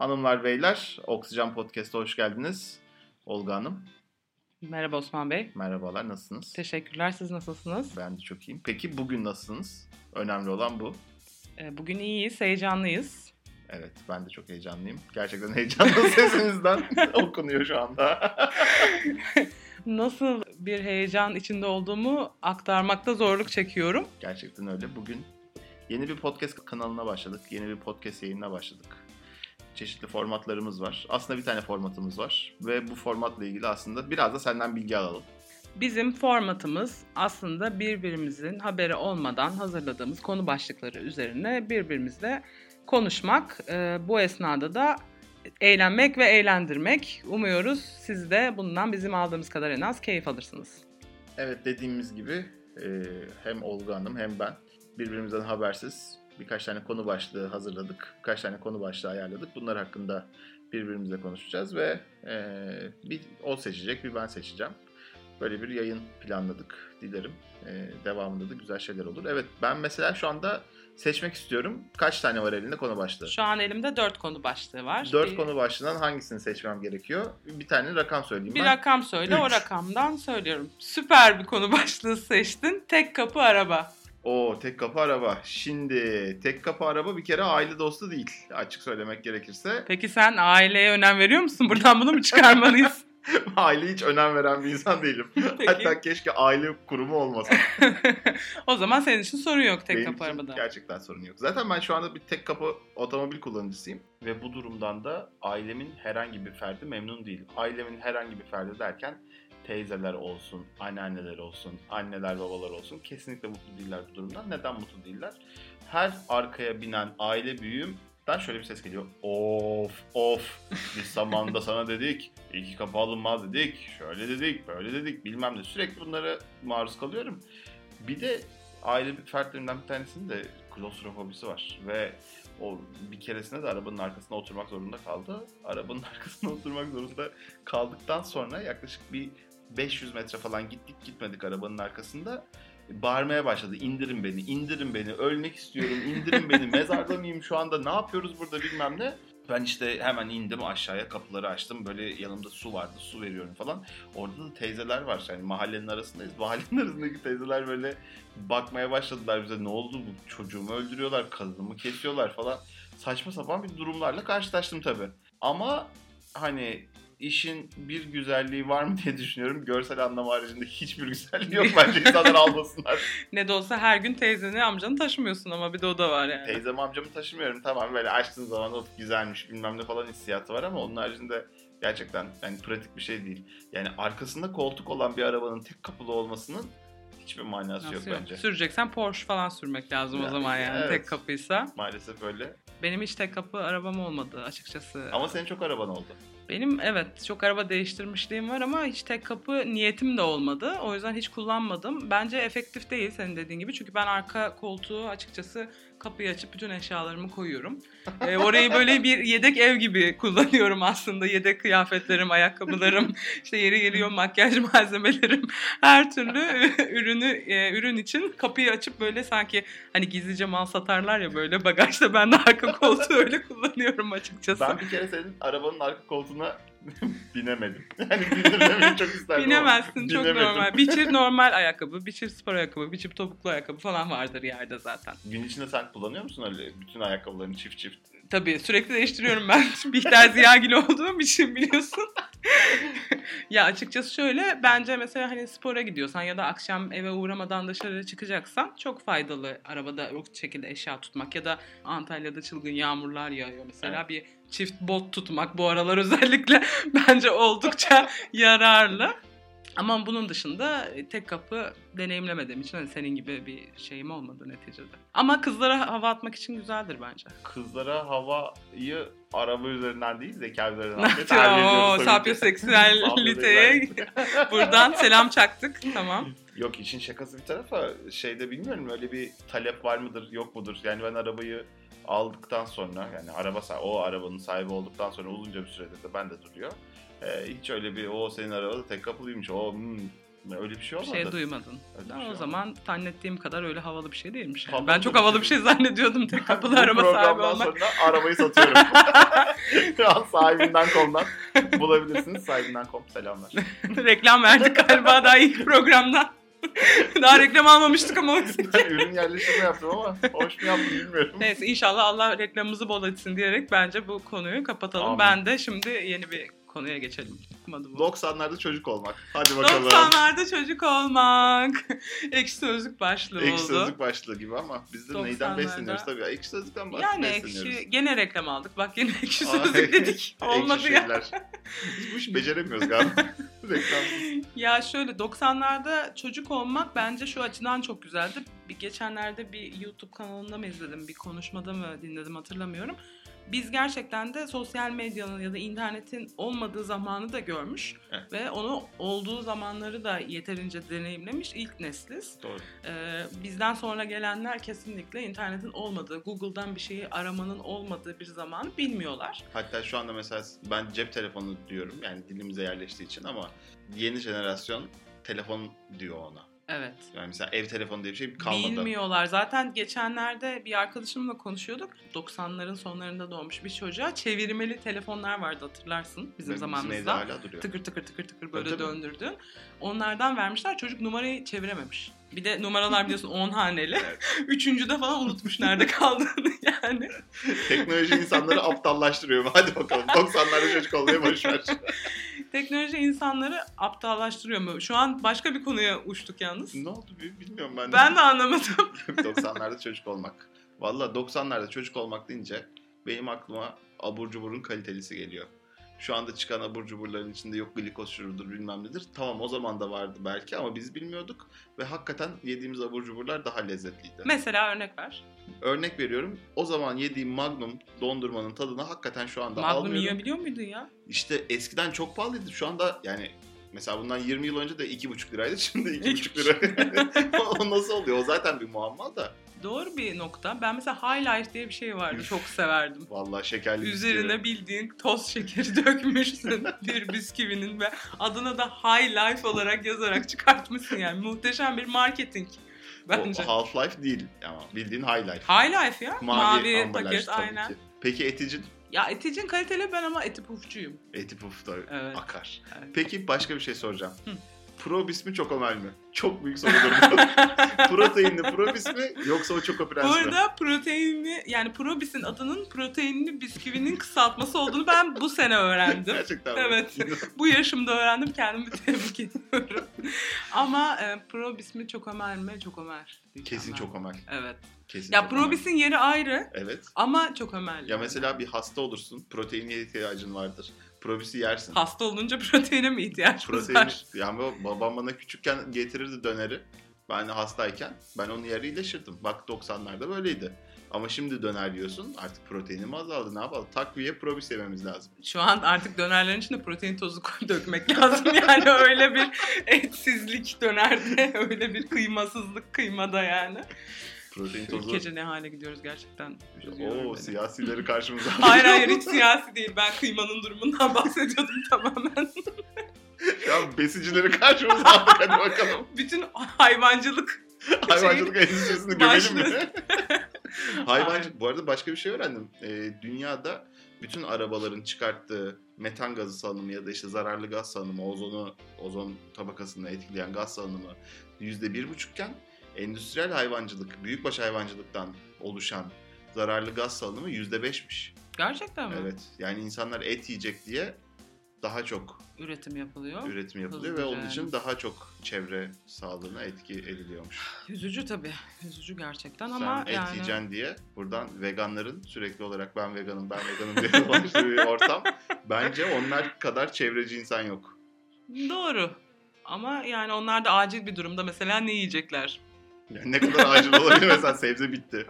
Hanımlar beyler, Oksijen Podcast'a hoş geldiniz. Olga Hanım. Merhaba Osman Bey. Merhabalar, nasılsınız? Teşekkürler, siz nasılsınız? Ben de çok iyiyim. Peki bugün nasılsınız? Önemli olan bu. Ee, bugün iyiyiz, heyecanlıyız. Evet, ben de çok heyecanlıyım. Gerçekten heyecanlı sesinizden okunuyor şu anda. Nasıl bir heyecan içinde olduğumu aktarmakta zorluk çekiyorum. Gerçekten öyle. Bugün yeni bir podcast kanalına başladık. Yeni bir podcast yayınına başladık. Çeşitli formatlarımız var. Aslında bir tane formatımız var. Ve bu formatla ilgili aslında biraz da senden bilgi alalım. Bizim formatımız aslında birbirimizin haberi olmadan hazırladığımız konu başlıkları üzerine birbirimizle konuşmak. Ee, bu esnada da eğlenmek ve eğlendirmek. Umuyoruz siz de bundan bizim aldığımız kadar en az keyif alırsınız. Evet dediğimiz gibi e, hem Olga Hanım hem ben birbirimizden habersiz birkaç tane konu başlığı hazırladık. Birkaç tane konu başlığı ayarladık. Bunlar hakkında birbirimizle konuşacağız ve e, bir o seçecek bir ben seçeceğim. Böyle bir yayın planladık. Dilerim e, devamında da güzel şeyler olur. Evet ben mesela şu anda seçmek istiyorum. Kaç tane var elinde konu başlığı? Şu an elimde dört konu başlığı var. Dört Bir- konu başlığından hangisini seçmem gerekiyor? Bir tane rakam söyleyeyim Bir ben. rakam söyle, o Üç. rakamdan söylüyorum. Süper bir konu başlığı seçtin. Tek kapı araba. O tek kapı araba. Şimdi tek kapı araba bir kere aile dostu değil. Açık söylemek gerekirse. Peki sen aileye önem veriyor musun? Buradan bunu mu çıkarmalıyız? Aileye hiç önem veren bir insan değilim. Peki. Hatta keşke aile kurumu olmasa. o zaman senin için sorun yok tek Benim kapı arabada. Gerçekten sorun yok. Zaten ben şu anda bir tek kapı otomobil kullanıcısıyım. Ve bu durumdan da ailemin herhangi bir ferdi memnun değil. Ailemin herhangi bir ferdi derken teyzeler olsun, anneanneler olsun, anneler babalar olsun kesinlikle mutlu değiller bu durumdan. Neden mutlu değiller? Her arkaya binen aile büyüğümden şöyle bir ses geliyor. Of of biz zamanında sana dedik iki kapı alınmaz dedik şöyle dedik böyle dedik bilmem ne sürekli bunlara maruz kalıyorum. Bir de aile fertlerimden bir tanesinin de klostrofobisi var ve o bir keresinde de arabanın arkasına oturmak zorunda kaldı. Arabanın arkasına oturmak zorunda kaldıktan sonra yaklaşık bir 500 metre falan gittik gitmedik arabanın arkasında. Bağırmaya başladı. İndirin beni, indirin beni, ölmek istiyorum, indirin beni, mezarda mıyım şu anda, ne yapıyoruz burada bilmem ne. Ben işte hemen indim aşağıya kapıları açtım. Böyle yanımda su vardı. Su veriyorum falan. Orada da teyzeler var. Yani mahallenin arasındayız. Mahallenin arasındaki teyzeler böyle bakmaya başladılar bize. Ne oldu bu çocuğumu öldürüyorlar, kadınımı kesiyorlar falan. Saçma sapan bir durumlarla karşılaştım tabii. Ama hani işin bir güzelliği var mı diye düşünüyorum. Görsel anlam haricinde hiçbir güzelliği yok bence insanlar almasınlar. Ne de olsa her gün teyzeni amcanı taşımıyorsun ama bir de o da var yani. Teyzem amcamı taşımıyorum tamam böyle açtığın zaman of güzelmiş bilmem ne falan hissiyatı var ama onun haricinde gerçekten yani pratik bir şey değil. Yani arkasında koltuk olan bir arabanın tek kapılı olmasının hiçbir manası yok, Nasıl yok? bence. Süreceksen Porsche falan sürmek lazım o Yani, zaman yani evet. tek kapıysa. Maalesef öyle. Benim hiç tek kapı arabam olmadı açıkçası. Ama senin çok araban oldu. Benim evet çok araba değiştirmişliğim var ama hiç tek kapı niyetim de olmadı. O yüzden hiç kullanmadım. Bence efektif değil senin dediğin gibi. Çünkü ben arka koltuğu açıkçası kapıyı açıp bütün eşyalarımı koyuyorum. Ee, orayı böyle bir yedek ev gibi kullanıyorum aslında. Yedek kıyafetlerim, ayakkabılarım, işte yeri geliyor makyaj malzemelerim. Her türlü ürünü e, ürün için kapıyı açıp böyle sanki hani gizlice mal satarlar ya böyle bagajda ben de arka koltuğu öyle kullanıyorum açıkçası. Ben bir kere senin arabanın arka koltuğuna binemedim. Yani çok isterdim Binemezsin çok binemedim. normal. Bir çift normal ayakkabı, bir çift spor ayakkabı, bir çift topuklu ayakkabı falan vardır yerde zaten. Gün içinde sen kullanıyor musun öyle bütün ayakkabılarını çift çift? Tabii sürekli değiştiriyorum ben. Bihter Ziyagil olduğum için biliyorsun. ya açıkçası şöyle bence mesela hani spora gidiyorsan ya da akşam eve uğramadan dışarı çıkacaksan çok faydalı arabada o şekilde eşya tutmak ya da Antalya'da çılgın yağmurlar yağıyor mesela Evet. bir çift bot tutmak bu aralar özellikle bence oldukça yararlı. Ama bunun dışında e, tek kapı deneyimlemediğim için hani senin gibi bir şeyim olmadı neticede. Ama kızlara hava atmak için güzeldir bence. Kızlara havayı araba üzerinden değil zeka üzerinden tercih sapyoseksüeliteye buradan selam çaktık. Tamam. Yok işin şakası bir tarafa şeyde bilmiyorum öyle bir talep var mıdır yok mudur? Yani ben arabayı aldıktan sonra yani araba o arabanın sahibi olduktan sonra uzunca bir sürede de bende duruyor. Ee, hiç öyle bir o senin arabada tek kapılıymış o hmm, Öyle bir şey Bir olmadı. şey duymadın. Öyle bir Ha, şey o zaman zannettiğim kadar öyle havalı bir şey değilmiş. Yani. Ben çok bir havalı şey bir şey zannediyordum tek kapılı araba sahibi olmak. sonra arabayı satıyorum. Şu an sahibinden.com'dan bulabilirsiniz. Sahibinden.com selamlar. Reklam verdik galiba daha ilk programdan. daha reklam almamıştık ama Ben ürün yerleştirme yaptım ama hoş mu yaptım bilmiyorum. Neyse inşallah Allah reklamımızı bol etsin diyerek bence bu konuyu kapatalım. Amin. Ben de şimdi yeni bir konuya geçelim. Çıkmadı bu. 90'larda çocuk olmak. Hadi bakalım. 90'larda çocuk olmak. Ekşi sözlük başlığı Ekşi oldu. sözlük başlığı gibi ama biz de 90'larda. neyden besleniyoruz tabii. Ekşi sözlükten Yani besleniyoruz. ekşi gene reklam aldık. Bak yine ekşi sözlük dedik. Olmadı ekşi ya. şeyler. Biz bu işi beceremiyoruz galiba. Ya şöyle 90'larda çocuk olmak bence şu açıdan çok güzeldi. Bir geçenlerde bir YouTube kanalında mı izledim, bir konuşmada mı dinledim hatırlamıyorum. Biz gerçekten de sosyal medyanın ya da internetin olmadığı zamanı da görmüş Evet. ve onu olduğu zamanları da yeterince deneyimlemiş ilk nesliz. Doğru. Ee, bizden sonra gelenler kesinlikle internetin olmadığı, Google'dan bir şeyi aramanın olmadığı bir zamanı bilmiyorlar. Hatta şu anda mesela ben cep telefonu diyorum yani dilimize yerleştiği için ama yeni jenerasyon telefon diyor ona. Evet. Yani mesela ev telefonu diye bir şey kalmadı. Bilmiyorlar. Zaten geçenlerde bir arkadaşımla konuşuyorduk. 90'ların sonlarında doğmuş bir çocuğa çevirmeli telefonlar vardı hatırlarsın bizim evde zamanımızda. hala duruyor. Tıkır tıkır tıkır tıkır böyle tabii. döndürdün. Onlardan vermişler. Çocuk numarayı çevirememiş. Bir de numaralar biliyorsun 10 haneli. Üçüncüde falan unutmuş nerede kaldığını yani. Teknoloji insanları aptallaştırıyor. Hadi bakalım 90'larda çocuk olmaya boşver. Teknoloji insanları aptallaştırıyor mu? Şu an başka bir konuya uçtuk yalnız. ne oldu bi- bilmiyorum ben de. Ben de anlamadım. 90'larda çocuk olmak. Valla 90'larda çocuk olmak deyince benim aklıma abur cuburun kalitelisi geliyor. Şu anda çıkan abur cuburların içinde yok glikoz şurudur bilmem nedir. Tamam o zaman da vardı belki ama biz bilmiyorduk. Ve hakikaten yediğimiz abur cuburlar daha lezzetliydi. Mesela örnek ver. Örnek veriyorum o zaman yediğim Magnum dondurmanın tadını hakikaten şu anda Magnum almıyorum. yiyebiliyor muydun ya? İşte eskiden çok pahalıydı. Şu anda yani mesela bundan 20 yıl önce de 2,5 liraydı. Şimdi 2,5 lira. o nasıl oluyor? O zaten bir muamma da. Doğru bir nokta. Ben mesela High Life diye bir şey vardı. Çok severdim. Vallahi şekerli Üzerine bisküvi. bildiğin toz şekeri dökmüşsün bir bisküvinin ve adına da High Life olarak yazarak çıkartmışsın yani. Muhteşem bir marketing bence. O Half-Life değil ama bildiğin High Life. High Life ya. Mavi, Mavi, paket aynen. ki. Peki eticin? Ya eticin kaliteli ben ama eti pufçuyum. Eti puf da Evet. akar. Evet. Peki başka bir şey soracağım. Hı. Probis mi çokomel mi? Çok büyük sorudur bu. Proteinli probis mi yoksa o çoko prens Bu mi? arada proteinli yani Probis'in adının proteinli bisküvinin kısaltması olduğunu ben bu sene öğrendim. Gerçekten mi? Evet. Bu yaşımda öğrendim kendimi tebrik ediyorum. Ama e, Probis mi Çokomer mi? Çokomer. Kesin ben. çokomel. Evet. Kesin Ya çokomel. Probis'in yeri ayrı Evet. ama Çokomer. Ya mesela bir hasta olursun. Proteine ihtiyacın vardır. Probisi yersin. Hasta olunca proteine mi ihtiyacımız Protein, var? yani babam bana küçükken getirirdi döneri. Ben de hastayken ben onu yer iyileşirdim. Bak 90'larda böyleydi. Ama şimdi döner yiyorsun artık proteinim azaldı ne yapalım? Takviye probis yememiz lazım. Şu an artık dönerlerin içine protein tozu dökmek lazım. Yani öyle bir etsizlik dönerde, öyle bir kıymasızlık kıymada yani. Protein tozu. Ülkece ne hale gidiyoruz gerçekten. Oo siyasileri karşımıza Hayır hayır hiç siyasi değil. Ben kıymanın durumundan bahsediyordum tamamen. ya besicileri karşımıza aldık hadi bakalım. Bütün hayvancılık Hayvancılık endüstrisini gömelim mi? Hayvancılık. Bu arada başka bir şey öğrendim. Ee, dünyada bütün arabaların çıkarttığı metan gazı salınımı ya da işte zararlı gaz salınımı, ozonu, ozon tabakasını etkileyen gaz salınımı yüzde bir buçukken endüstriyel hayvancılık, büyükbaş hayvancılıktan oluşan zararlı gaz salınımı yüzde beşmiş. gerçekten mi? Evet. Yani insanlar et yiyecek diye daha çok Üretim yapılıyor. üretim yapılıyor Hızlıca ve onun yani. için daha çok çevre sağlığına etki ediliyormuş. Üzücü tabii. Üzücü gerçekten Sen ama et yani yiyeceksin diye buradan veganların sürekli olarak ben veganım ben veganım diye dolaştığı bir ortam. Bence onlar kadar çevreci insan yok. doğru. Ama yani onlar da acil bir durumda mesela ne yiyecekler? Yani ne kadar acil olabilir mesela sebze bitti.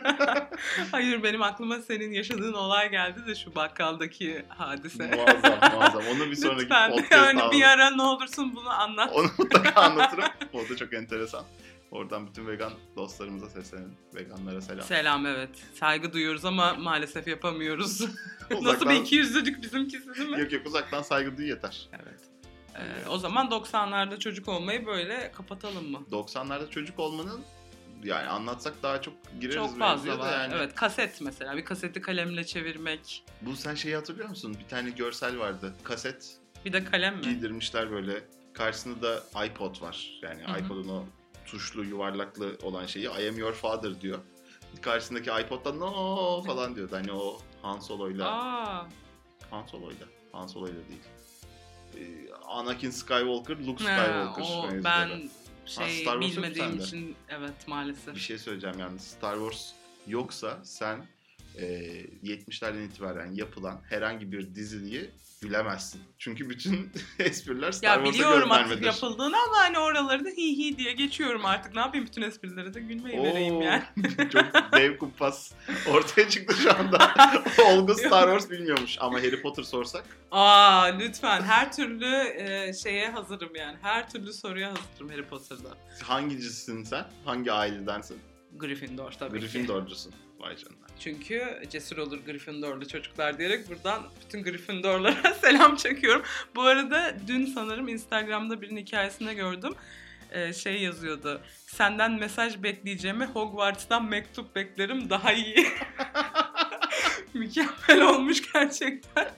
Hayır benim aklıma senin yaşadığın olay geldi de şu bakkaldaki hadise. muazzam muazzam. Onu bir sonraki Lütfen podcast yani bir ara ne olursun bunu anlat. Onu mutlaka anlatırım. O da çok enteresan. Oradan bütün vegan dostlarımıza seslenelim. Veganlara selam. Selam evet. Saygı duyuyoruz ama maalesef yapamıyoruz. Nasıl Uzaktan- bir ikiyüzlülük bizimkisi değil mi? Yok yok uzaktan saygı duy yeter. Evet. Ee, o zaman 90'larda çocuk olmayı böyle kapatalım mı? 90'larda çocuk olmanın yani anlatsak daha çok gireriz Çok fazla var. Yani. Evet kaset mesela bir kaseti kalemle çevirmek. Bu sen şeyi hatırlıyor musun? Bir tane görsel vardı. Kaset Bir de kalem mi? giydirmişler böyle. Karşısında da iPod var. Yani Hı hı. iPod'un o tuşlu yuvarlaklı olan şeyi I am your father diyor. Karşısındaki iPod'da no falan diyordu. Hani o Han Solo'yla. Aa, Han Solo'yla. Han Solo'yla değil. Ee, Anakin Skywalker, Luke Skywalker. o mevzuları. ben şey yok bilmediğim için evet maalesef. Bir şey söyleyeceğim yalnız. Star Wars yoksa sen e, 70'lerden itibaren yapılan herhangi bir diziliyi gülemezsin. Çünkü bütün espriler Star Ya Wars'a biliyorum artık yapıldığını ama hani oraları da hi hi diye geçiyorum artık. Ne yapayım bütün esprileri de gülmeyi vereyim Oo, yani. Çok dev kumpas ortaya çıktı şu anda. Olgu Star Wars bilmiyormuş ama Harry Potter sorsak. Aa lütfen her türlü e, şeye hazırım yani. Her türlü soruya hazırım Harry Potter'da. Hangicisin sen? Hangi ailedensin? Gryffindor tabii ki. Gryffindorcusun. Vay canına. Çünkü cesur olur Gryffindorlu çocuklar diyerek buradan bütün Gryffindorlara selam çekiyorum. Bu arada dün sanırım Instagram'da birinin hikayesinde gördüm. Ee, şey yazıyordu. Senden mesaj bekleyeceğime Hogwarts'tan mektup beklerim daha iyi. Mükemmel olmuş gerçekten.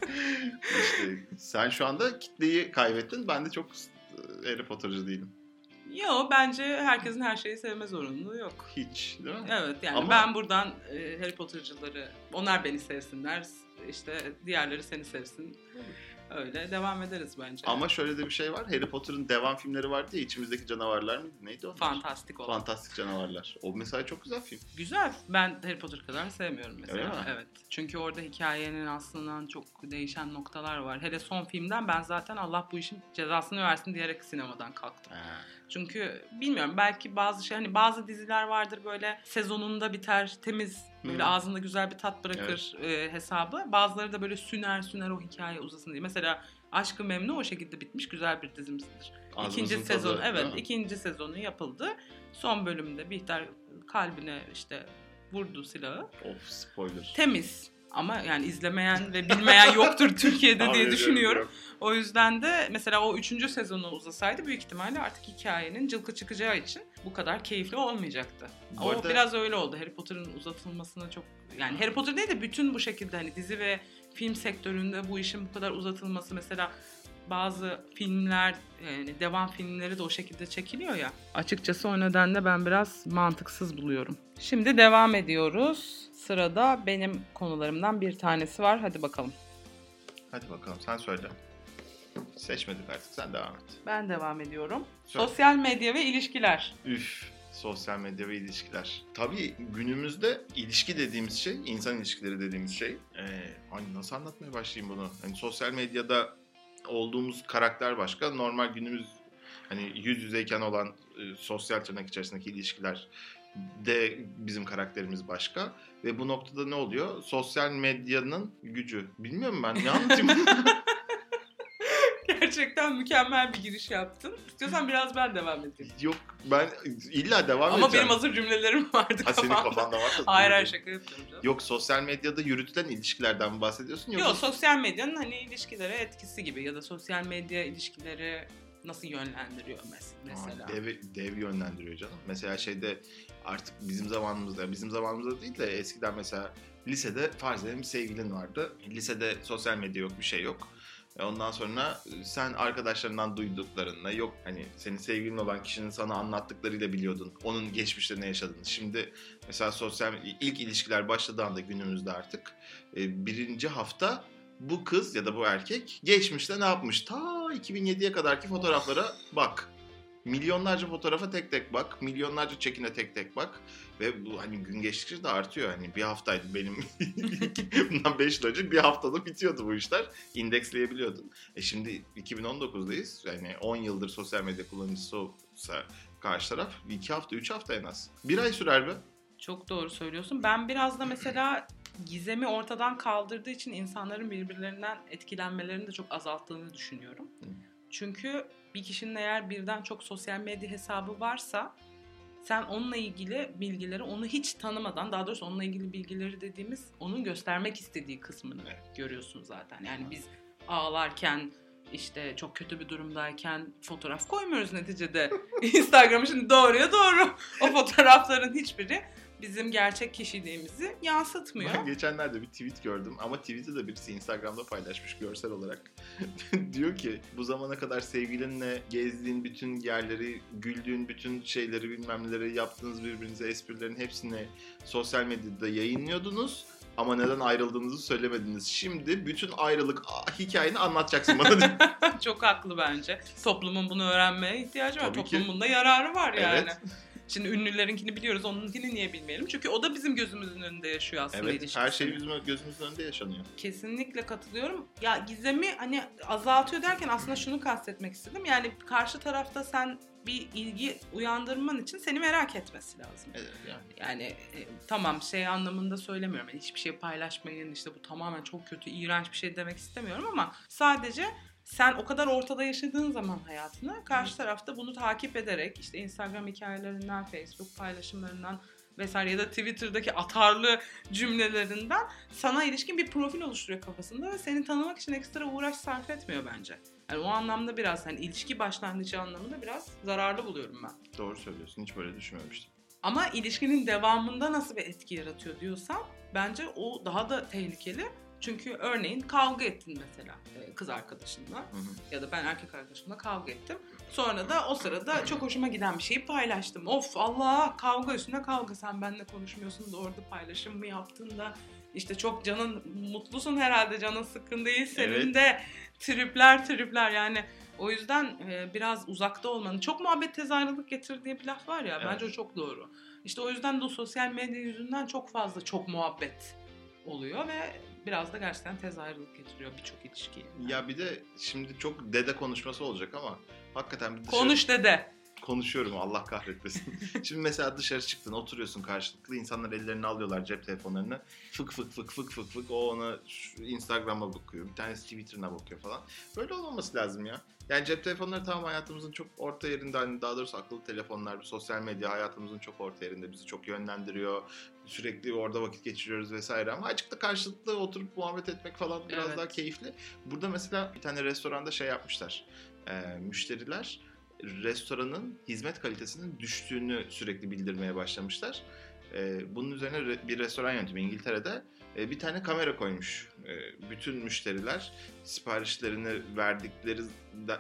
İşte sen şu anda kitleyi kaybettin. Ben de çok e, Harry Potter'cı değilim. Yo bence herkesin her şeyi sevme zorunluluğu yok. Hiç değil mi? Evet yani Ama- ben buradan e, Harry Potter'cıları onlar beni sevsinler işte diğerleri seni sevsin. Öyle devam ederiz bence. Ama şöyle de bir şey var. Harry Potter'ın devam filmleri vardı ya. içimizdeki canavarlar mıydı? Neydi onlar? fantastik olan. Fantastik canavarlar. O mesela çok güzel film. Güzel. Ben Harry Potter kadar sevmiyorum mesela. Öyle mi? Evet. Çünkü orada hikayenin aslında çok değişen noktalar var. Hele son filmden ben zaten Allah bu işin cezasını versin diyerek sinemadan kalktım. Ha. Çünkü bilmiyorum belki bazı şey hani bazı diziler vardır böyle sezonunda biter temiz böyle Hı. ağzında güzel bir tat bırakır e, hesabı. Bazıları da böyle süner süner o hikaye uzasın diye. Mesela Aşkı Memnu o şekilde bitmiş güzel bir dizimizdir. Ağzımızın İkinci tadı, sezon evet ikinci sezonu yapıldı. Son bölümde Bihter kalbine işte vurdu silahı. Of spoiler. Temiz ama yani izlemeyen ve bilmeyen yoktur Türkiye'de diye düşünüyorum. O yüzden de mesela o üçüncü sezonu uzasaydı büyük ihtimalle artık hikayenin cılkı çıkacağı için bu kadar keyifli olmayacaktı. Bu o arada- biraz öyle oldu. Harry Potter'ın uzatılmasına çok yani Harry Potter değil de bütün bu şekilde hani dizi ve film sektöründe bu işin bu kadar uzatılması mesela bazı filmler yani devam filmleri de o şekilde çekiliyor ya. Açıkçası o nedenle ben biraz mantıksız buluyorum. Şimdi devam ediyoruz. Sırada benim konularımdan bir tanesi var. Hadi bakalım. Hadi bakalım sen söyle. Seçmedik artık sen devam et. Ben devam ediyorum. Söyle. Sosyal medya ve ilişkiler. Üf. Sosyal medya ve ilişkiler. Tabii günümüzde ilişki dediğimiz şey, insan ilişkileri dediğimiz şey. Ee, hani nasıl anlatmaya başlayayım bunu? Hani sosyal medyada olduğumuz karakter başka. Normal günümüz hani yüz yüzeyken olan e, sosyal tırnak içerisindeki ilişkiler de bizim karakterimiz başka. Ve bu noktada ne oluyor? Sosyal medyanın gücü. Bilmiyorum ben ne anlatayım? Gerçekten mükemmel bir giriş yaptın. İstiyorsan biraz ben devam edeyim. Yok ben illa devam Ama edeceğim. benim hazır cümlelerim vardı Ha, senin kafamda. kafanda varsa. Hayır hayır şaka yapıyorum canım. Yok sosyal medyada yürütülen ilişkilerden mi bahsediyorsun? Yok Yoksa sosyal medyanın hani ilişkilere etkisi gibi ya da sosyal medya ilişkileri nasıl yönlendiriyor mes- mesela. Aa, dev, dev yönlendiriyor canım. Mesela şeyde artık bizim zamanımızda, bizim zamanımızda değil de eskiden mesela lisede farz edelim bir sevgilin vardı. Lisede sosyal medya yok, bir şey yok. E Ondan sonra sen arkadaşlarından duyduklarınla yok hani senin sevgilin olan kişinin sana anlattıklarıyla biliyordun. Onun geçmişte ne yaşadığını. Şimdi mesela sosyal ilk ilişkiler başladığı anda günümüzde artık e, birinci hafta bu kız ya da bu erkek geçmişte ne yapmış? Ta 2007'ye kadarki fotoğraflara bak. Milyonlarca fotoğrafa tek tek bak. Milyonlarca çekine tek tek bak. Ve bu hani gün geçtikçe de artıyor. Hani bir haftaydı benim bundan 5 yıl önce bir haftada bitiyordu bu işler. İndeksleyebiliyordun. E şimdi 2019'dayız. Yani 10 yıldır sosyal medya kullanıcısı olsa karşı taraf 2 hafta 3 hafta en az. Bir ay sürer be. Çok doğru söylüyorsun. Ben biraz da mesela gizemi ortadan kaldırdığı için insanların birbirlerinden etkilenmelerini de çok azalttığını düşünüyorum. Hı. Çünkü bir kişinin eğer birden çok sosyal medya hesabı varsa sen onunla ilgili bilgileri onu hiç tanımadan daha doğrusu onunla ilgili bilgileri dediğimiz onun göstermek istediği kısmını Evet. görüyorsun zaten. Yani biz ağlarken işte çok kötü bir durumdayken fotoğraf koymuyoruz neticede. Instagram'ı şimdi doğruya doğru. O fotoğrafların hiçbiri bizim gerçek kişiliğimizi yansıtmıyor. Ben geçenlerde bir tweet gördüm ama tweet'i de birisi Instagram'da paylaşmış görsel olarak. Diyor ki bu zamana kadar sevgilinle gezdiğin bütün yerleri, güldüğün bütün şeyleri bilmem neleri, yaptığınız birbirinize esprilerin hepsini sosyal medyada yayınlıyordunuz. Ama neden ayrıldığınızı söylemediniz. Şimdi bütün ayrılık hikayeni anlatacaksın bana. Çok haklı bence. Toplumun bunu öğrenmeye ihtiyacı var. Tabii ki. Toplumun da yararı var yani. Evet. Şimdi ünlülerinkini biliyoruz, onunkini niye bilmeyelim? Çünkü o da bizim gözümüzün önünde yaşıyor aslında Evet ilişkisini. her şey bizim gözümüzün önünde yaşanıyor. Kesinlikle katılıyorum. Ya gizemi hani azaltıyor derken aslında şunu kastetmek istedim. Yani karşı tarafta sen bir ilgi uyandırman için seni merak etmesi lazım. Evet, yani. Yani e, tamam şey anlamında söylemiyorum. Yani hiçbir şey paylaşmayın işte bu tamamen çok kötü, iğrenç bir şey demek istemiyorum ama sadece sen o kadar ortada yaşadığın zaman hayatını karşı tarafta bunu takip ederek işte Instagram hikayelerinden, Facebook paylaşımlarından vesaire ya da Twitter'daki atarlı cümlelerinden sana ilişkin bir profil oluşturuyor kafasında ve seni tanımak için ekstra uğraş sarf etmiyor bence. Yani o anlamda biraz hani ilişki başlangıcı anlamında biraz zararlı buluyorum ben. Doğru söylüyorsun hiç böyle düşünmemiştim. Ama ilişkinin devamında nasıl bir etki yaratıyor diyorsan bence o daha da tehlikeli. Çünkü örneğin kavga ettin mesela e, kız arkadaşınla Hı hı. ya da ben erkek arkadaşımla kavga ettim. Sonra da o sırada çok hoşuma giden bir şeyi paylaştım. Of Allah kavga üstüne kavga sen benimle konuşmuyorsun da orada paylaşım mı yaptın da işte çok canın mutlusun herhalde canın sıkkın değil senin Evet. de tripler tripler yani o yüzden e, biraz uzakta olmanın çok muhabbet tez ayrılık getir diye bir laf var ya bence o Evet. çok doğru. İşte o yüzden de o sosyal medya yüzünden çok fazla çok muhabbet oluyor ve biraz da gerçekten tez ayrılık getiriyor birçok ilişkiye. Ya bir de şimdi çok dede konuşması olacak ama hakikaten bir dışarı- Konuş dede. Konuşuyorum Allah kahretmesin. Şimdi mesela dışarı çıktın oturuyorsun karşılıklı insanlar ellerini alıyorlar cep telefonlarını fık fık fık fık fık fık o ona Instagram'a bakıyor bir tanesi Twitter'ına bakıyor falan. Böyle olmaması lazım ya. Yani cep telefonları tamam hayatımızın çok orta yerinde hani daha doğrusu akıllı telefonlar, sosyal medya hayatımızın çok orta yerinde bizi çok yönlendiriyor. Sürekli orada vakit geçiriyoruz vesaire ama açıkta karşılıklı oturup muhabbet etmek falan biraz Evet. daha keyifli. Burada mesela bir tane restoranda şey yapmışlar. Ee, müşteriler restoranın hizmet kalitesinin düştüğünü sürekli bildirmeye başlamışlar. Bunun üzerine bir restoran yönetimi İngiltere'de bir tane kamera koymuş. E, bütün müşteriler siparişlerini verdikleri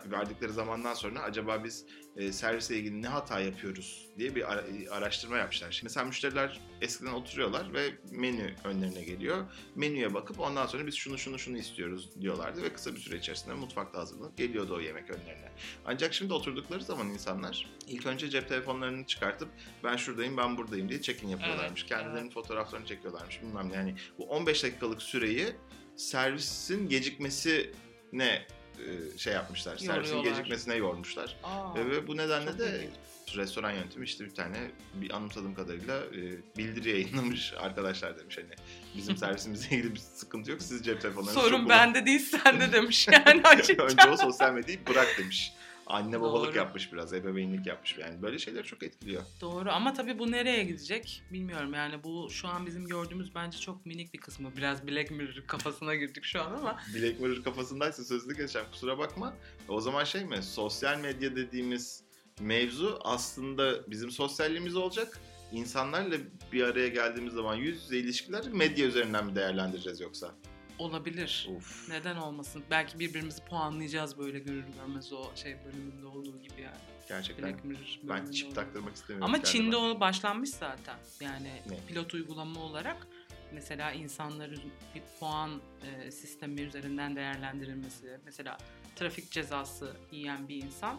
verdikleri zamandan sonra acaba biz e, servisle ilgili ne hata yapıyoruz diye bir ara- araştırma yapmışlar. Şimdi mesela müşteriler eskiden oturuyorlar ve menü önlerine geliyor. Menüye bakıp ondan sonra biz şunu şunu şunu istiyoruz diyorlardı ve kısa bir süre içerisinde mutfakta hazırlanıp geliyordu o yemek önlerine. Ancak şimdi oturdukları zaman insanlar ilk önce cep telefonlarını çıkartıp ben şuradayım ben buradayım diye check-in yapıyorlarmış. Evet, Kendilerinin fotoğraflarını çekiyorlarmış bilmem ne. Yani bu 15 dakikalık süreyi servisin gecikmesine e, şey yapmışlar. Servisin Yoruyorlar. gecikmesine yormuşlar. Aa, Ve- Ve bu nedenle de ilginç. restoran yönetimi işte bir tane bir anımsadığım kadarıyla e, bildiri yayınlamış arkadaşlar demiş hani bizim servisimizle ilgili bir sıkıntı yok siz cep telefonlarınızı Sorun bende değil sende demiş yani açıkça. Önce o sosyal medyayı bırak demiş. Anne babalık Doğru. yapmış biraz, ebeveynlik yapmış. Yani böyle şeyler çok etkiliyor. Doğru ama tabii bu nereye gidecek bilmiyorum yani bu şu an bizim gördüğümüz bence çok minik bir kısmı. Biraz Black Mirror kafasına girdik şu an ama Black Mirror kafasındaysa sözlü geçeceğim kusura bakma. O zaman şey mi? Sosyal medya dediğimiz mevzu aslında bizim sosyalliğimiz olacak. İnsanlarla bir araya geldiğimiz zaman yüz yüze ilişkiler medya üzerinden mi değerlendireceğiz yoksa? Olabilir. Uf. Neden olmasın? Belki birbirimizi puanlayacağız böyle görür görmez o şey bölümünde olduğu gibi yani. Gerçekten ben çip taktırmak istemiyorum. Ama. Çin'de o başlanmış zaten. Yani Ne? pilot uygulama olarak mesela insanların bir puan e, sistemi üzerinden değerlendirilmesi. Mesela trafik cezası yiyen bir insan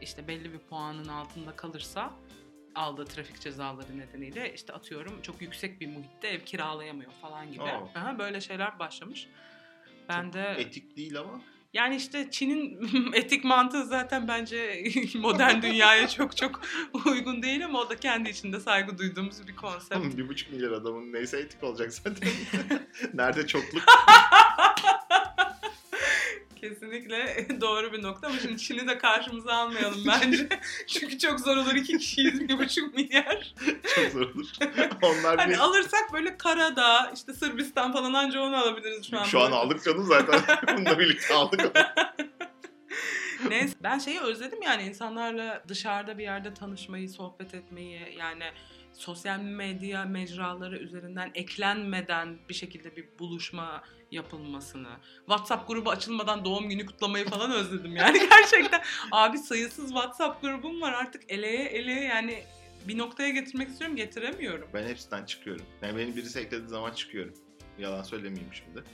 işte belli bir puanın altında kalırsa aldığı trafik cezaları nedeniyle işte atıyorum çok yüksek bir muhitte ev kiralayamıyor falan gibi. Oo. Aha, böyle şeyler başlamış. Ben Çok de etik değil ama yani işte Çin'in etik mantığı zaten bence modern dünyaya çok çok uygun değil ama o da kendi içinde saygı duyduğumuz bir konsept. bir buçuk milyar adamın neyse etik olacak zaten. Nerede çokluk? Kesinlikle doğru bir nokta ama şimdi Çin'i de karşımıza almayalım bence. Çünkü çok zor olur iki kişiyiz bir buçuk milyar. Çok zor olur. Onlar Hani bir... alırsak böyle Karadağ, işte Sırbistan falan anca onu alabiliriz şu an. Şu an aldık canım zaten. Bununla birlikte aldık. Neyse ben şeyi özledim yani insanlarla dışarıda bir yerde tanışmayı, sohbet etmeyi yani sosyal medya mecraları üzerinden eklenmeden bir şekilde bir buluşma yapılmasını. WhatsApp grubu açılmadan doğum günü kutlamayı falan özledim yani gerçekten. Abi sayısız WhatsApp grubum var artık eleye eleye yani bir noktaya getirmek istiyorum getiremiyorum. Ben hepsinden çıkıyorum. Yani beni birisi eklediği zaman çıkıyorum. Yalan söylemeyeyim şimdi.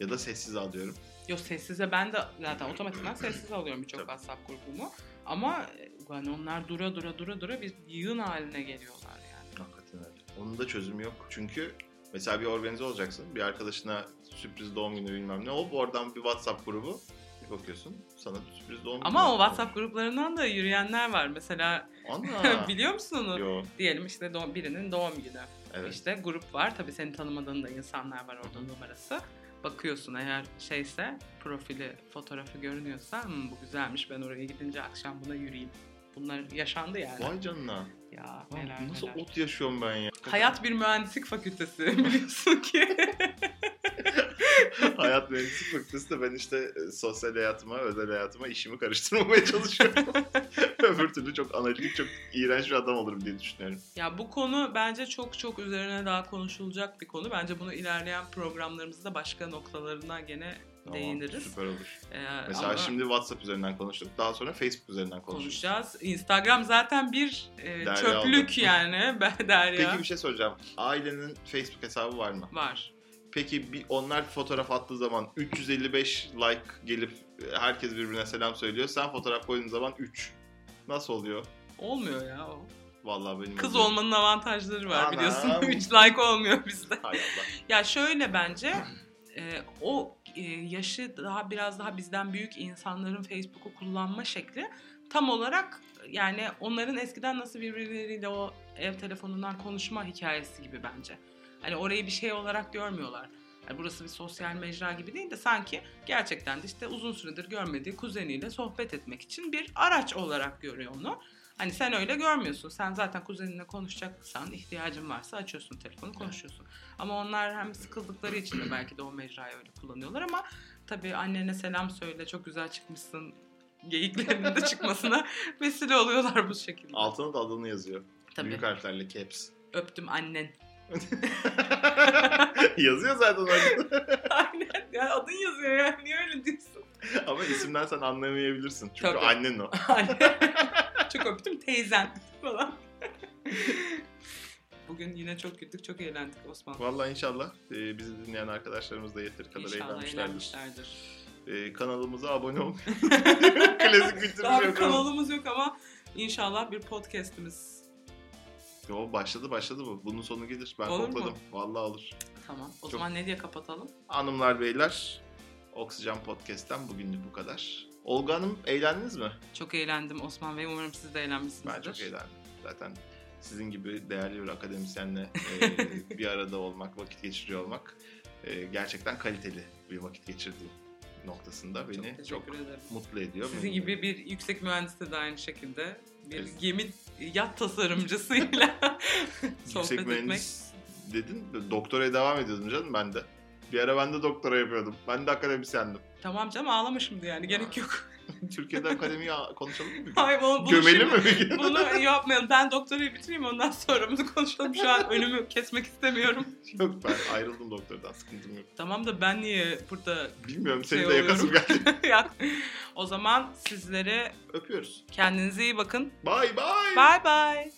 Ya da sessiz alıyorum. Yok sessize ben de zaten otomatikman sessiz alıyorum birçok WhatsApp grubumu. Ama yani onlar dura dura dura dura bir yığın haline geliyorlar yani. Hakikaten öyle. Onun da çözümü yok. Çünkü mesela bir organize olacaksın. Bir arkadaşına sürpriz doğum günü bilmem ne. Hop oradan bir WhatsApp grubu. Bir bakıyorsun sana sürpriz doğum günü. Ama o WhatsApp gruplarından da yürüyenler var. Mesela Ana. biliyor musun onu? Yo. Diyelim işte doğum, birinin doğum günü. Evet. İşte grup var. Tabii senin tanımadığın da insanlar var orada numarası. Bakıyorsun eğer şeyse profili fotoğrafı görünüyorsa "Hmm, bu güzelmiş ben oraya gidince akşam buna yürüyeyim. Bunlar yaşandı yani. Vay canına. Ya Lan neler Nasıl neler. ot yaşıyorum ben ya. Hayat bir mühendislik fakültesi biliyorsun ki. Hayat mühendislik fakültesi de ben işte e, sosyal hayatıma, özel hayatıma işimi karıştırmamaya çalışıyorum. Öbür türlü çok analitik, çok iğrenç bir adam olurum diye düşünüyorum. ya bu konu bence çok çok üzerine daha konuşulacak bir konu. Bence bunu ilerleyen programlarımızda başka noktalarından gene Tamam, değiniriz. Süper olur. Ee, Mesela ama şimdi WhatsApp üzerinden konuştuk. Daha sonra Facebook üzerinden konuşuruz. konuşacağız. Instagram zaten bir e, Derya çöplük oldu. yani. Derya. Peki bir şey soracağım. Ailenin Facebook hesabı var mı? Var. Peki bir onlar fotoğraf attığı zaman 355 like gelip e, herkes birbirine selam söylüyor. Sen fotoğraf koyduğun zaman 3. Nasıl oluyor? Olmuyor ya o. Vallahi benim Kız oluyor. olmanın avantajları var Anam. biliyorsun. 3 like olmuyor bizde. Hay Allah. Ya şöyle bence e, o yaşı daha biraz daha bizden büyük insanların Facebook'u kullanma şekli tam olarak yani onların eskiden nasıl birbirleriyle o ev telefonundan konuşma hikayesi gibi bence. Hani orayı bir şey olarak görmüyorlar. Yani burası bir sosyal mecra gibi değil de sanki gerçekten de işte uzun süredir görmediği kuzeniyle sohbet etmek için bir araç olarak görüyor onu. Hani sen öyle görmüyorsun. Sen zaten kuzeninle konuşacaksan, ihtiyacın varsa açıyorsun telefonu, konuşuyorsun. Ama onlar hem sıkıldıkları için de belki de o mecrayı öyle kullanıyorlar ama tabii annene selam söyle, çok güzel çıkmışsın geyiklerinin de çıkmasına vesile oluyorlar bu şekilde. Altına da adını yazıyor. Tabii. Büyük harflerle caps. Öptüm annen. yazıyor zaten orada. Aynen. Ya adın yazıyor ya. Niye öyle diyorsun? Ama isimden sen anlamayabilirsin. Çünkü Tabii. annen o. Anne. Çok öptüm teyzen falan. Bugün yine çok güldük, çok eğlendik Osman. Vallahi inşallah e, bizi dinleyen arkadaşlarımız da yeteri kadar İnşallah eğlenmişlerdir. eğlenmişlerdir. E, kanalımıza abone olun. Klasik bitiriş Daha bir yapıyorum. kanalımız yok ama inşallah bir podcast'imiz. Yo başladı başladı bu. Bunun sonu gelir. Ben Olur mu? kokladım. Vallahi olur. Tamam. O Çok- zaman ne diye kapatalım? Hanımlar beyler Oksijen Podcast'ten bugünlük bu kadar. Olga Hanım eğlendiniz mi? Çok eğlendim Osman Bey. Umarım siz de eğlenmişsinizdir. Ben çok eğlendim. Zaten sizin gibi değerli bir akademisyenle e, bir arada olmak, vakit geçiriyor olmak e, gerçekten kaliteli bir vakit geçirdiğim noktasında beni çok ederim. mutlu ediyor. Sizin Benim- gibi bir yüksek mühendiste de aynı şekilde bir Evet. gemi yat tasarımcısıyla sohbet Yüksek etmek. mühendis dedin. Doktoraya devam ediyordum canım ben de. Bir ara ben de doktora yapıyordum. Ben de akademisyendim. Tamam canım ağlama şimdi yani gerek yok. Türkiye'de akademiyi konuşalım mı? Hayır bunu, bunu Gömeli şimdi- mi gün? Bunu yapmayalım. Ben doktorayı bitireyim ondan sonra bunu konuşalım. Şu an önümü kesmek istemiyorum. Yok ben ayrıldım doktordan sıkıntım yok. Tamam da ben niye burada Bilmiyorum Şey de yakasın geldi. o zaman sizlere Öpüyoruz. kendinize iyi bakın. Bye bye. Bye bye.